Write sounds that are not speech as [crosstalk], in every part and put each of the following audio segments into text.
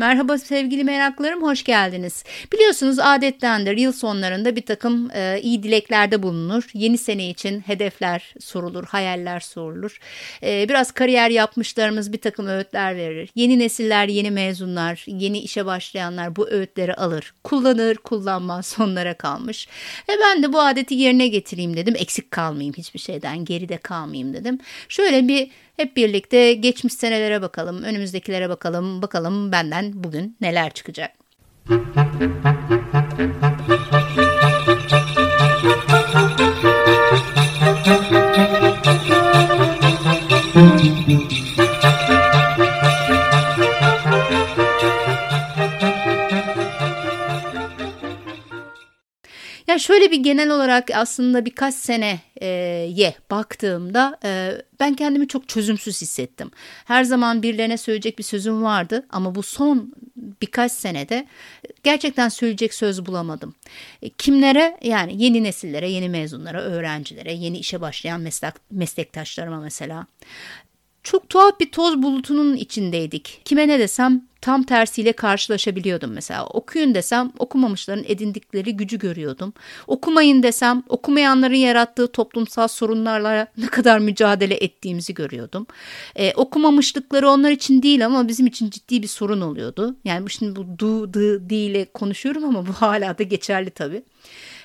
Merhaba sevgili meraklarım, hoş geldiniz. Biliyorsunuz adettendir yıl sonlarında bir takım e, iyi dileklerde bulunur. Yeni sene için hedefler sorulur, hayaller sorulur. E, biraz kariyer yapmışlarımız bir takım öğütler verir. Yeni nesiller, yeni mezunlar, yeni işe başlayanlar bu öğütleri alır. Kullanır, kullanmaz, [laughs] sonlara kalmış. E ben de bu adeti yerine getireyim dedim. Eksik kalmayayım hiçbir şeyden, geride kalmayayım dedim. Şöyle bir hep birlikte geçmiş senelere bakalım, önümüzdekilere bakalım, bakalım benden bugün neler çıkacak. Ya bir genel olarak aslında birkaç seneye baktığımda e, ben kendimi çok çözümsüz hissettim. Her zaman birilerine söyleyecek bir sözüm vardı ama bu son birkaç senede gerçekten söyleyecek söz bulamadım. E, kimlere? Yani yeni nesillere, yeni mezunlara, öğrencilere, yeni işe başlayan meslek, meslektaşlarıma mesela. Çok tuhaf bir toz bulutunun içindeydik. Kime ne desem tam tersiyle karşılaşabiliyordum mesela. Okuyun desem okumamışların edindikleri gücü görüyordum. Okumayın desem okumayanların yarattığı toplumsal sorunlarla ne kadar mücadele ettiğimizi görüyordum. Ee, okumamışlıkları onlar için değil ama bizim için ciddi bir sorun oluyordu. Yani şimdi bu du, dı, di ile konuşuyorum ama bu hala da geçerli tabii.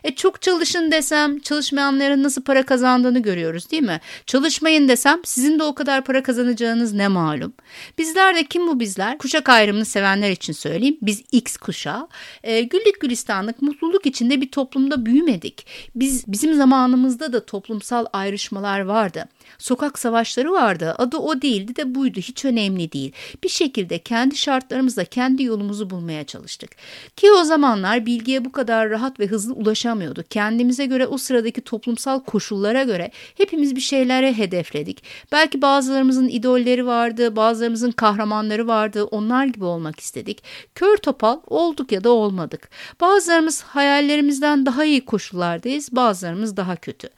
E çok çalışın desem çalışmayanların nasıl para kazandığını görüyoruz değil mi? Çalışmayın desem sizin de o kadar para kazanacağınız ne malum. Bizler de kim bu bizler? Kuşak ayrımını sevenler için söyleyeyim. Biz X kuşağı. E, güllük gülistanlık mutluluk içinde bir toplumda büyümedik. Biz bizim zamanımızda da toplumsal ayrışmalar vardı. Sokak savaşları vardı. Adı o değildi de buydu. Hiç önemli değil. Bir şekilde kendi şartlarımızla kendi yolumuzu bulmaya çalıştık. Ki o zamanlar bilgiye bu kadar rahat ve hızlı ulaşamıyorduk. Kendimize göre o sıradaki toplumsal koşullara göre hepimiz bir şeylere hedefledik. Belki bazılarımızın idolleri vardı, bazılarımızın kahramanları vardı. Onlar gibi olmak istedik. Kör topal olduk ya da olmadık. Bazılarımız hayallerimizden daha iyi koşullardayız, bazılarımız daha kötü.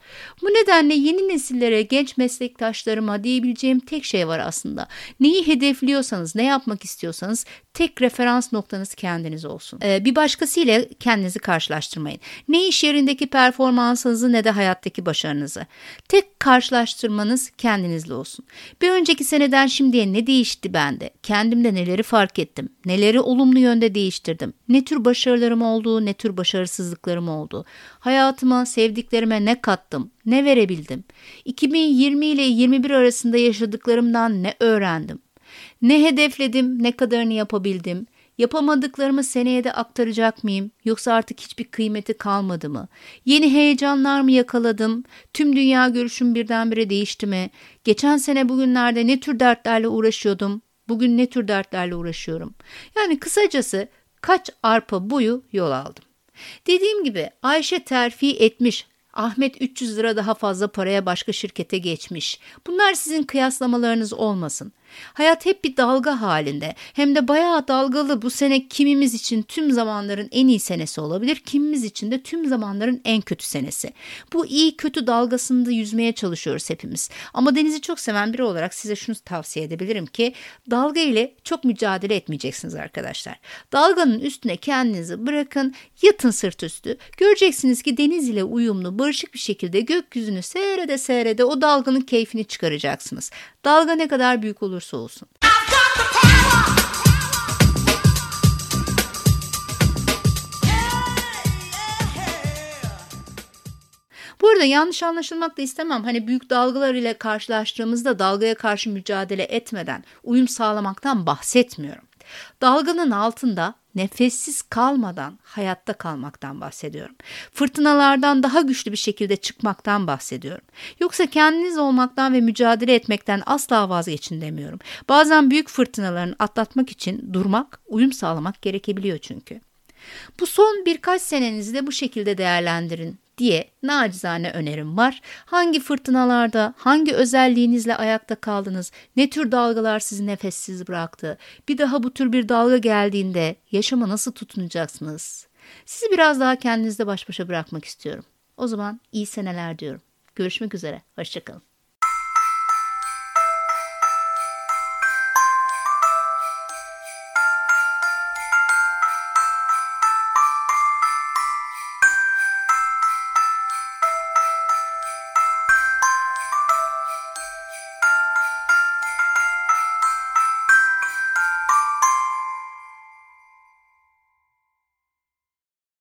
Bu nedenle yeni nesillere, genç meslektaşlarıma diyebileceğim tek şey var aslında. Neyi hedefliyorsanız, ne yapmak istiyorsanız tek referans noktanız kendiniz olsun. Ee, bir başkasıyla kendinizi karşılaştırmayın. Ne iş yerindeki performansınızı ne de hayattaki başarınızı. Tek karşılaştırmanız kendinizle olsun. Bir önceki seneden şimdiye ne değişti bende? Kendimde neleri fark ettim? Neleri olumlu yönde değiştirdim? Ne tür başarılarım oldu, ne tür başarısızlıklarım oldu? Hayatıma, sevdiklerime ne kattım? Ne verebildim? 2020 ile 21 arasında yaşadıklarımdan ne öğrendim? Ne hedefledim, ne kadarını yapabildim? Yapamadıklarımı seneye de aktaracak mıyım? Yoksa artık hiçbir kıymeti kalmadı mı? Yeni heyecanlar mı yakaladım? Tüm dünya görüşüm birdenbire değişti mi? Geçen sene bugünlerde ne tür dertlerle uğraşıyordum? Bugün ne tür dertlerle uğraşıyorum? Yani kısacası kaç arpa boyu yol aldım. Dediğim gibi Ayşe terfi etmiş, Ahmet 300 lira daha fazla paraya başka şirkete geçmiş. Bunlar sizin kıyaslamalarınız olmasın. Hayat hep bir dalga halinde. Hem de bayağı dalgalı. Bu sene kimimiz için tüm zamanların en iyi senesi olabilir. Kimimiz için de tüm zamanların en kötü senesi. Bu iyi kötü dalgasında yüzmeye çalışıyoruz hepimiz. Ama denizi çok seven biri olarak size şunu tavsiye edebilirim ki dalga ile çok mücadele etmeyeceksiniz arkadaşlar. Dalganın üstüne kendinizi bırakın, yatın sırt üstü. Göreceksiniz ki deniz ile uyumlu, barışık bir şekilde gökyüzünü seyrede seyrede o dalganın keyfini çıkaracaksınız. Dalga ne kadar büyük olursa olsun. Bu arada yanlış anlaşılmak da istemem. Hani büyük dalgalar ile karşılaştığımızda dalgaya karşı mücadele etmeden uyum sağlamaktan bahsetmiyorum. Dalganın altında nefessiz kalmadan hayatta kalmaktan bahsediyorum. Fırtınalardan daha güçlü bir şekilde çıkmaktan bahsediyorum. Yoksa kendiniz olmaktan ve mücadele etmekten asla vazgeçin demiyorum. Bazen büyük fırtınaların atlatmak için durmak, uyum sağlamak gerekebiliyor çünkü. Bu son birkaç senenizi de bu şekilde değerlendirin diye nacizane önerim var. Hangi fırtınalarda, hangi özelliğinizle ayakta kaldınız, ne tür dalgalar sizi nefessiz bıraktı, bir daha bu tür bir dalga geldiğinde yaşama nasıl tutunacaksınız? Sizi biraz daha kendinizle baş başa bırakmak istiyorum. O zaman iyi seneler diyorum. Görüşmek üzere, hoşçakalın.